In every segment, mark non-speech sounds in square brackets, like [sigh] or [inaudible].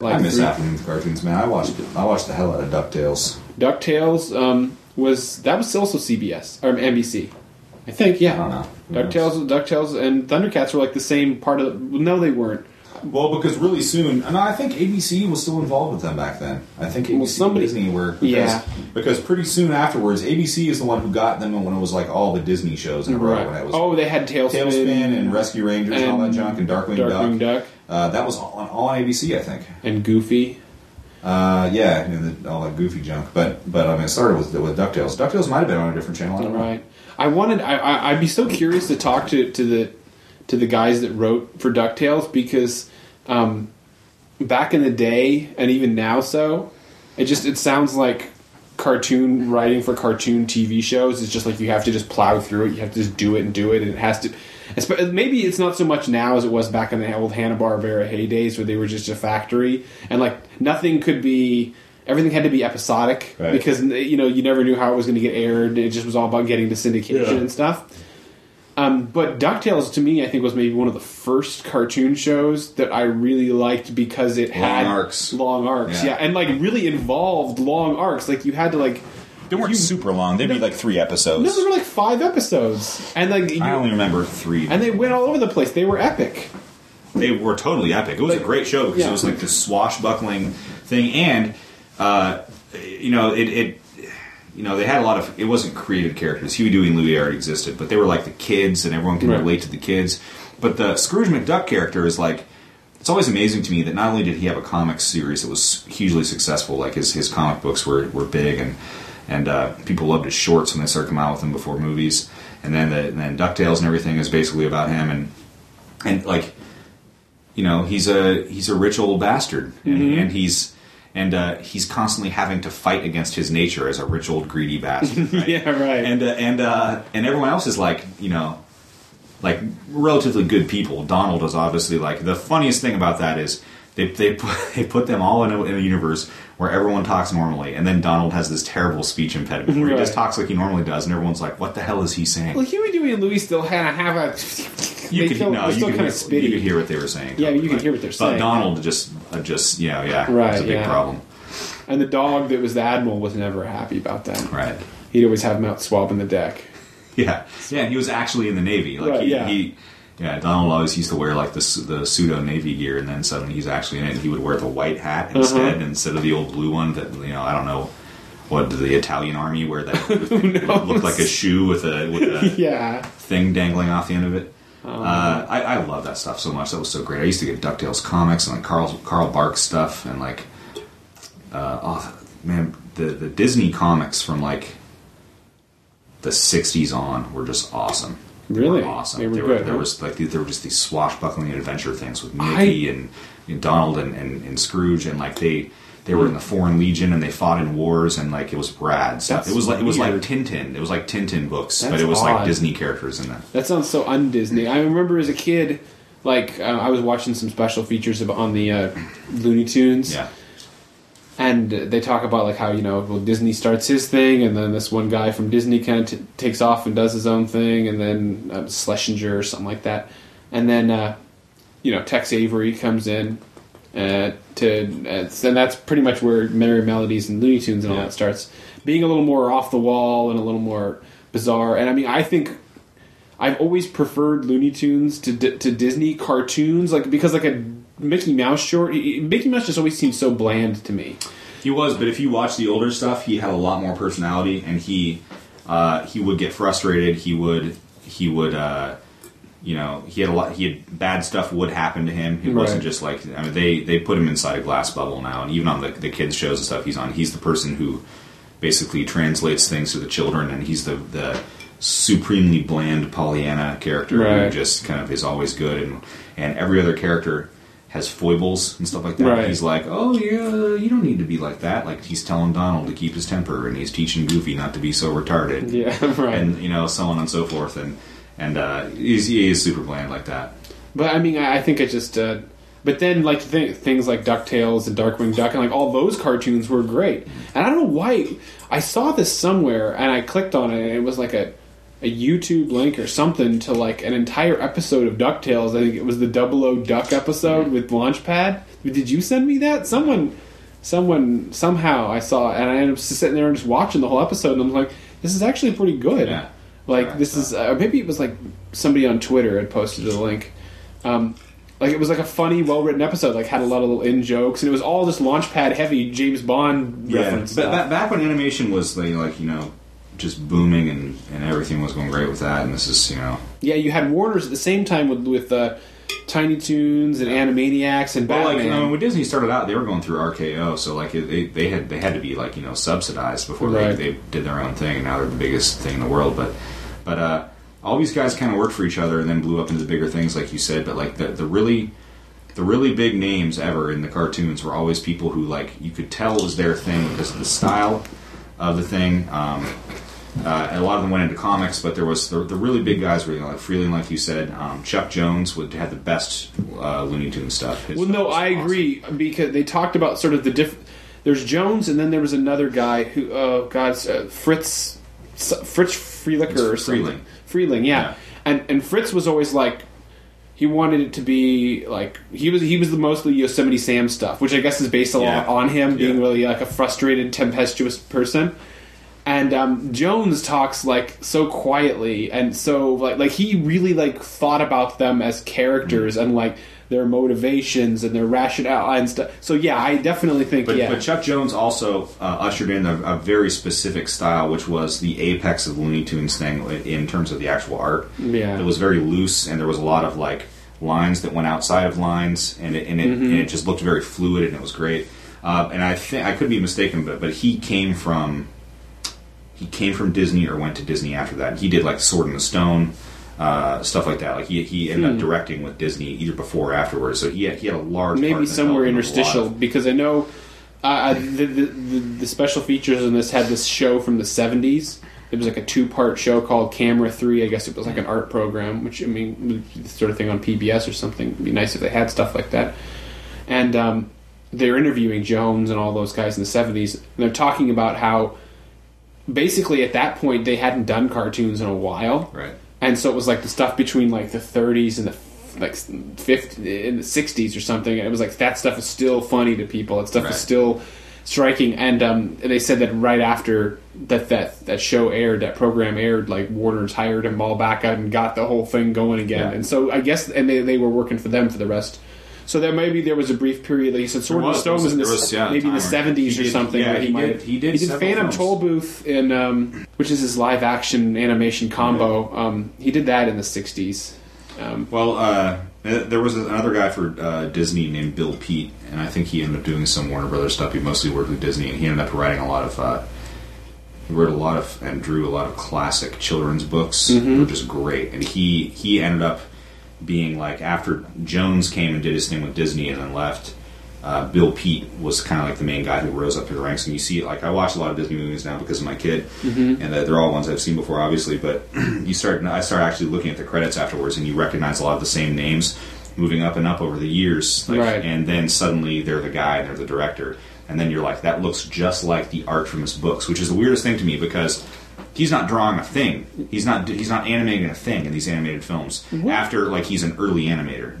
Like I miss three- afternoon cartoons, man. I watched I watched the hell out of Ducktales. DuckTales um, was that was also CBS or NBC. I think, yeah. I don't know. DuckTales, DuckTales, and Thundercats were like the same part of. No, they weren't. Well, because really soon, and I think ABC was still involved with them back then. I think ABC Well, somebody- and Disney were because, Yeah. because pretty soon afterwards, ABC is the one who got them when it was like all the Disney shows in a row. When it was Oh, they had TaleSpin, TaleSpin and Rescue Rangers and, all that junk and Darkwing, Darkwing Duck. Duck, Uh, that was all on, all on ABC, I think. and Goofy. Uh, yeah, and the, all that goofy junk. But but I mean, it started with with Ducktales. Ducktales might have been on a different channel. I don't know. Right. I wanted. I, I. I'd be so curious to talk to to the to the guys that wrote for Ducktales because um, back in the day and even now, so it just it sounds like cartoon writing for cartoon TV shows is just like you have to just plow through it. You have to just do it and do it, and it has to. Maybe it's not so much now as it was back in the old Hanna Barbera heydays where they were just a factory and like nothing could be. Everything had to be episodic Right. because you know you never knew how it was going to get aired. It just was all about getting to syndication Yeah. and stuff. Um, but Ducktales to me, I think, was maybe one of the first cartoon shows that I really liked because it Long had arcs. long arcs, Yeah. yeah. and like really involved long arcs. Like you had to like They weren't You- super long. They'd be like three episodes. no, there were like five episodes, and like you, I only remember three. and they went all over the place. They were epic. they were totally epic. It was Like- a great show because yeah. it was like this swashbuckling thing, and uh, you know, it, it, you know, they had a lot of. It wasn't created characters. Huey, Dewey, and Louie already existed, but they were like the kids, and everyone can Right. relate to the kids. But the Scrooge McDuck character is like. It's always amazing to me that not only did he have a comic series that was hugely successful, like his, his comic books were, were big, and and uh, people loved his shorts when they started coming out with them before movies, and then the, and then Ducktales and everything is basically about him, and and like you know he's a he's a rich old bastard and, Mm-hmm. and he's and uh, he's constantly having to fight against his nature as a rich old greedy bastard [laughs] right? Yeah, right. and uh, and uh, and everyone else is like you know like relatively good people donald is obviously like the funniest thing about that is they, they, [laughs] put, they put them all in a, in a universe where everyone talks normally, and then Donald has this terrible speech impediment where he just talks like he normally does, and everyone's like, "What the hell is he saying?" Well, Huey, Dewey, and Louie still kind of have a. you could still, no, you could, hear, you could hear what they were saying. Yeah, you can Right. hear what they're saying. But. Donald just, uh, just yeah, yeah, Right, it's a big yeah. problem. And the dog that was the admiral was never happy about that. Right. He'd always have him out swabbing the deck. [laughs] Yeah, yeah, and he was actually in the Navy. Like Right, he, yeah. he, yeah, Donald always used to wear like the the pseudo Navy gear, and then suddenly he's actually in it. And he would wear the white hat Uh-huh. instead, instead of the old blue one that you know. I don't know what did the Italian army wear that [laughs] looked like a shoe with a with a [laughs] Yeah. thing dangling off the end of it. Um, uh, I, I love that stuff so much. That was so great. I used to get Ducktales comics and like Carl Carl Barks stuff and like, uh, oh man, the the Disney comics from like the '60s on were just awesome. Really? Were awesome. They were there good, There huh? was like there were just these swashbuckling adventure things with I- Mickey and, and Donald and, and, and Scrooge and like they. They were in the Foreign Legion and they fought in wars and like it was rad stuff. That's It was like it was like weird. Tintin. It was like Tintin books, but it was odd. like Disney characters in that. That sounds so un-Disney. I remember as a kid, like uh, I was watching some special features of, on the uh, Looney Tunes, Yeah. and they talk about like how you know well Disney starts his thing, and then this one guy from Disney kind of t- takes off and does his own thing, and then uh, Schlesinger or something like that, and then uh, you know Tex Avery comes in. Uh, to uh, and that's pretty much where Merrie Melodies and Looney Tunes and all Yeah. that starts being a little more off the wall and a little more bizarre. And I mean, I think I've always preferred Looney Tunes to to Disney cartoons, like because like a Mickey Mouse short, Mickey Mouse just always seemed so bland to me. He was, but if you watch the older stuff, he had a lot more personality, and he uh, he would get frustrated. He would he would uh, you know he had a lot. He had bad stuff would happen to him. He wasn't just like I mean they they put him inside a glass bubble now, and even on the the kids shows and stuff he's on, he's the person who basically translates things to the children, and he's the the supremely bland Pollyanna character who just kind of is always good, and and every other character has foibles and stuff like that. Right. He's like, oh yeah, you don't need to be like that. Like he's telling Donald to keep his temper, and he's teaching Goofy not to be so retarded, Yeah, [laughs] right. and you know so on and so forth. And and uh, he's, he is super bland like that. But I mean, I I think it just. Uh, but then, like th- things like Ducktales and Darkwing Duck, and like all those cartoons were great. And I don't know why I saw this somewhere, and I clicked on it, and it was like a a YouTube link or something to like an entire episode of Ducktales. I think it was the Double O Duck episode with Launchpad. Did you send me that? Someone, someone, somehow I saw, it, and I ended up sitting there and just watching the whole episode, and I'm like, this is actually pretty good. Yeah. Like this is uh, maybe it was like somebody on Twitter had posted a link. Um, like it was like a funny, well written episode. Like had a lot of little in jokes, and it was all just launchpad heavy James Bond reference but ba- back when animation was like, like you know just booming and, and everything was going great with that, and this is you know yeah, you had Warner's at the same time with with uh, Tiny Toons and Animaniacs and Well, like Batman. I mean, when Disney started out, they were going through RKO, so like it, they, they had they had to be like you know subsidized before Right. they, they did their own thing. And now they're the biggest thing in the world. But but uh, all these guys kind of worked for each other and then blew up into the bigger things, like you said. But like the the really the really big names ever in the cartoons were always people who like you could tell was their thing because of the style of the thing. Um, uh, a lot of them went into comics, but there was the, the really big guys were you know, like Freleng, like you said. Um, Chuck Jones would have the best uh, Looney Tunes stuff. His Well, stuff no, I awesome. agree because they talked about sort of the diff. There's Jones, and then there was another guy who, oh God, uh, Fritz, Fritz Freelicker or something. Freleng. Freleng, yeah. Yeah. And and Fritz was always like, he wanted it to be like he was he was the mostly Yosemite Sam stuff, which I guess is based a lot Yeah. on him being Yeah. really like a frustrated, tempestuous person. And um, Jones talks like so quietly and so like like he really like thought about them as characters Mm. and like their motivations and their rationale and stuff. So yeah, I definitely think But, yeah. but Chuck Jones also uh, ushered in a, a very specific style, which was the apex of Looney Tunes thing in terms of the actual art. Yeah. it was very loose, and there was a lot of like lines that went outside of lines, and it and it, Mm-hmm. and it just looked very fluid, and it was great. Uh, and I think I could be mistaken, but but he came from he came from Disney or went to Disney after that. He did like Sword in the Stone. Uh, stuff like that. Like he, he ended up directing with Disney either before or afterwards. So he had, he had a large Hmm. maybe somewhere development of a lot interstitial because I know uh, the, the, the the special features in this had this show from the seventies. It was like a two part show called Camera Three. I guess it was like an art program, which I mean, sort of thing on PBS or something. It'd be nice if they had stuff like that. And um, they're interviewing Jones and all those guys in the seventies, and they're talking about how basically at that point they hadn't done cartoons in a while, Right. And so it was like the stuff between like the 30s and the like 50 in the 60s or something and it was like that stuff is still funny to people that stuff Right. is still striking and um, they said that right after that that that show aired that program aired like warner's hired him all back out and got the whole thing going again Yeah. and so i guess and they, they were working for them for the rest so there maybe there was a brief period that he said Sword in the was. Stone was in the was, yeah, maybe in the 70s or something yeah, he, did- he did he did Phantom films. Toll Booth in um, which is his live action animation combo um, he did that in the 60s um, Well, uh, there was another guy for uh, Disney named Bill Peet, and I think he ended up doing some Warner Brothers stuff. He mostly worked with Disney, and he ended up writing a lot of. Uh, he wrote a lot of and drew a lot of classic children's books, which is great. And he he ended up being like after Jones came and did his thing with Disney and then left. Uh, Bill Peet was kind of like the main guy who rose up through the ranks, and you see. Like I watch a lot of Disney movies now because of my kid, and uh, they're all ones I've seen before, obviously. But [clears throat] you start, I start actually looking at the credits afterwards, and you recognize a lot of the same names moving up and up over the years, like, Right. and then suddenly they're the guy, and they're the director, and then you're like, that looks just like the art from his books, which is the weirdest thing to me because he's not drawing a thing, he's not he's not animating a thing in these animated films. After like he's an early animator,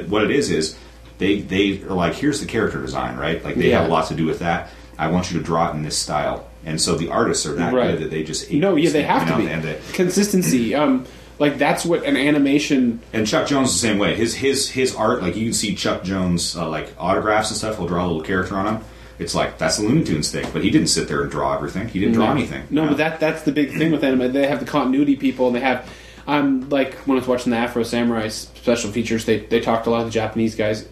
uh, uh, what it is is they they are like, here's the character design, right? Like they Yeah. have a lot to do with that. I want you to draw it in this style, and so the artists are that Right. good that they just no yeah they have to be consistency um, like that's what an animation And Chuck Jones the same way. His his his art, like you can see Chuck Jones uh, like autographs and stuff. He'll draw a little character on them. It's like that's a Looney Tunes thing, but he didn't sit there and draw everything. He didn't draw No. anything. No, you but that that's the big thing with anime. They have the continuity people, and they have. Um, like when I was watching the Afro Samurai special features, they they talked a lot of the Japanese guys,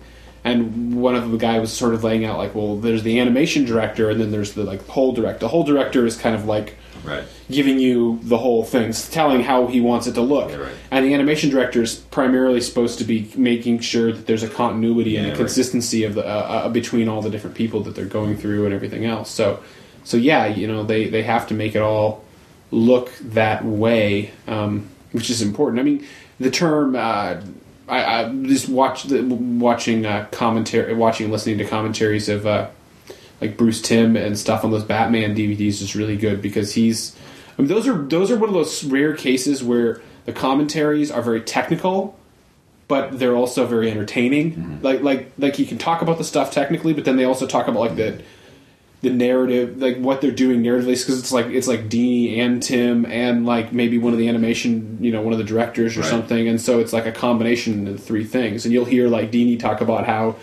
and one of the guy was sort of laying out like, well, there's the animation director, and then there's the like whole director. The whole director is kind of like right. giving you the whole thing, telling how he wants it to look. Yeah, right. And the animation director is primarily supposed to be making sure that there's a continuity and Yeah, a right. consistency of the uh, uh, between all the different people that they're going through and everything else. So, so yeah, you know, they they have to make it all look that way, um, which is important. I mean, the term. Uh, I, I just watch the, watching uh, commentary, watching listening to commentaries of uh, like Bruce Timm and stuff on those Batman DVDs is really good because he's. I mean, those are those are one of those rare cases where the commentaries are very technical, but they're also very entertaining. Mm-hmm. Like like like he can talk about the stuff technically, but then they also talk about like the the narrative, like what they're doing narratively, because it's like it's like Dini and Timm and like maybe one of the animation, you know, one of the directors or Right. something, and so it's like a combination of three things. And you'll hear like Dini talk about how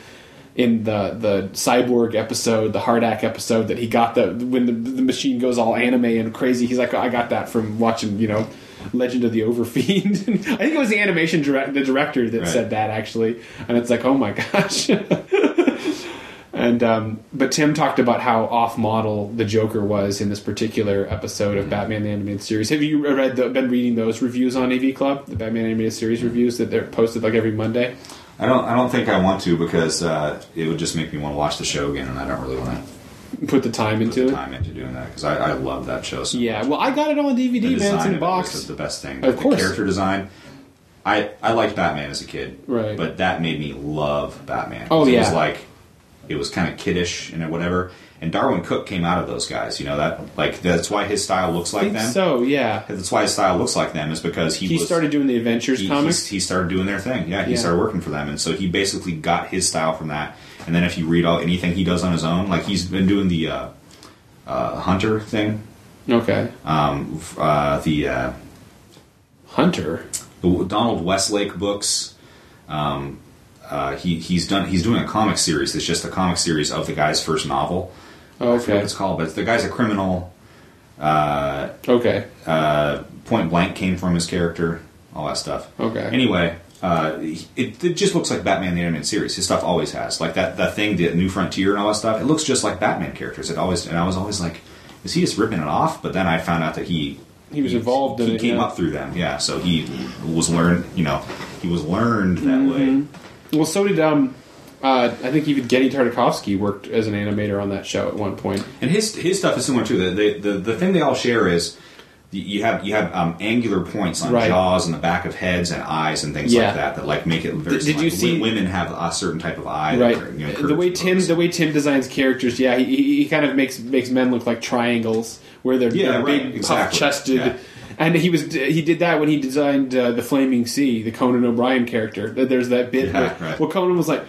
in the the cyborg episode, the HARDAC episode, that he got the when the, the machine goes all anime and crazy. He's like, I got that from watching, you know. Legend of the Overfiend. [laughs] I think it was the animation direct, the director that Right. said that actually, and it's like, oh my [laughs] gosh. And um, but Timm talked about how off-model the Joker was in this particular episode of Batman the Animated Series. Have you read the, been reading those reviews on AV Club, the Batman Animated Series reviews that they're posted like every Monday? I don't. I don't think I want to because uh, it would just make me want to watch the show again, and I don't really want to Put the time put into the it. time into doing that because I, I love that show. So Yeah, well, I got it on the DVD, man. It's in it box. was the best thing. Of the course. character design. I I liked Batman as a kid, Right. But that made me love Batman. Oh, yeah. it was like it was kind of kiddish and whatever. And Darwyn Cooke came out of those guys. You know that like that's why his style looks I like think them. so, yeah. That's why his style looks like them is because he He was, started doing the Adventures he, comics. He, he started doing their thing. Yeah, he Yeah. started working for them, and so he basically got his style from that. And then if you read all anything he does on his own, like he's been doing the uh, uh, Hunter thing, okay. um, uh, the, uh, Hunter. the Donald Westlake books. Um, uh, he he's done he's doing a comic series. It's just a comic series of the guy's first novel. I forget what it's called, but the guy's a criminal. Uh, Okay. uh, Point Blank came from his character, all that stuff. Okay. Anyway, uh, it, it just looks like Batman the animated series. His stuff always has like that that thing, the New Frontier and all that stuff. It looks just like Batman characters. It always and I was always like, is he just ripping it off? But then I found out that he He was involved in He it, came yeah. up through them, yeah. So he was learned, you know, he was learned that Mm-hmm. way. Well, so did um, uh, I think even Genndy Tartakovsky worked as an animator on that show at one point. And his his stuff is similar too. The the, the, the thing they all share is. You have you have um, angular points on Right. jaws and the back of heads and eyes and things Yeah. like that that like make it very. Did- did you see- women have a certain type of eye? right That, you know, the way timm the way timm designs characters yeah he, he, kind of makes makes men look like triangles where they're, Yeah, they're right, big exactly. puff chested Yeah. and he was he did that when he designed uh, the flaming sea the conan o'brien character That there's that bit Yeah, where, right. well conan was like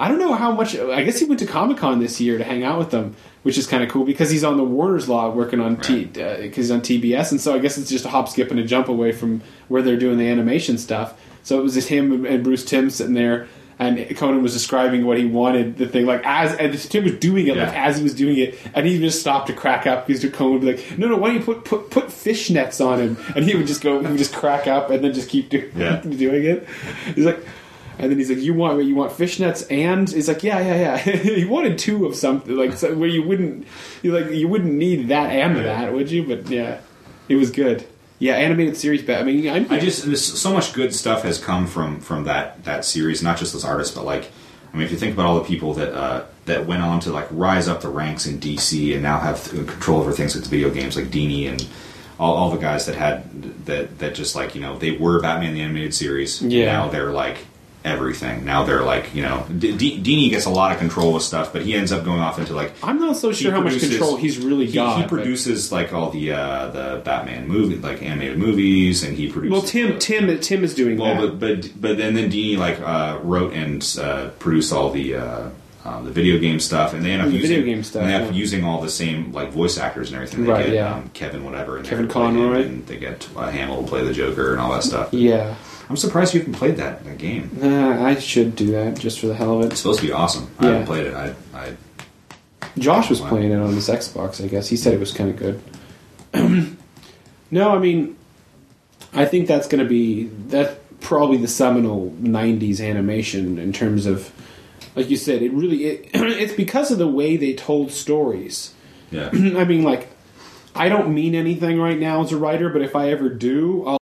i don't know how much i guess he went to comic-con this year to hang out with them which is kind of cool because he's on the warner's law working on t Right. Uh, because he's on tbs and so i guess it's just a hop skip and a jump away from where they're doing the animation stuff so it was just him and bruce timm sitting there and Conan was describing what he wanted the thing like as and Timm was doing it like as he was doing it and he just stopped to crack up because Conan would be like no no why don't you put put put fishnets on him and he would just go he would just crack up and then just keep do, Yeah. [laughs] doing it he's like and then he's like you want you want fishnets and he's like yeah yeah yeah [laughs] he wanted two of something like so, where you wouldn't you like you wouldn't need that and that would you but yeah it was good yeah animated series but I mean I'm, I just so much good stuff has come from from that that series, not just those artists, but like I mean, if you think about all the people that uh, that went on to like rise up the ranks in DC and now have control over things like the video games, like Dini and all, all the guys that had that that just like you know they were Batman the animated series. Yeah. Now they're like everything. Now they're like you know D- D- Dini gets a lot of control with stuff, but he ends up going off into like I'm not so sure how much control he's really he, got he but- produces like all the uh, the Batman movie, like animated movies, and he produces. Well, Timm, Timm, Timm is doing Well, that. but but but then then Dini like uh, wrote and uh, produced all the uh, um, the video game stuff, and they end up The using video game stuff, And they end up yeah. using all the same like voice actors and everything. They Right, get yeah. um, Kevin whatever, and Kevin Conroy. and they get uh, Hamill to play the Joker and all that stuff. yeah, I'm surprised you haven't played that, that game. uh, I should do that just for the hell of it. It's supposed to be awesome. I Yeah. haven't played it. I, I Josh was playing it on his Xbox. I guess he said it was kind of good. [clears throat] no, I mean, I think that's going to be that's probably the seminal '90s animation in terms of, like you said, it really it, [clears throat] it's because of the way they told stories. yeah. [clears throat] I mean, like, I don't mean anything right now as a writer, but if I ever do, I'll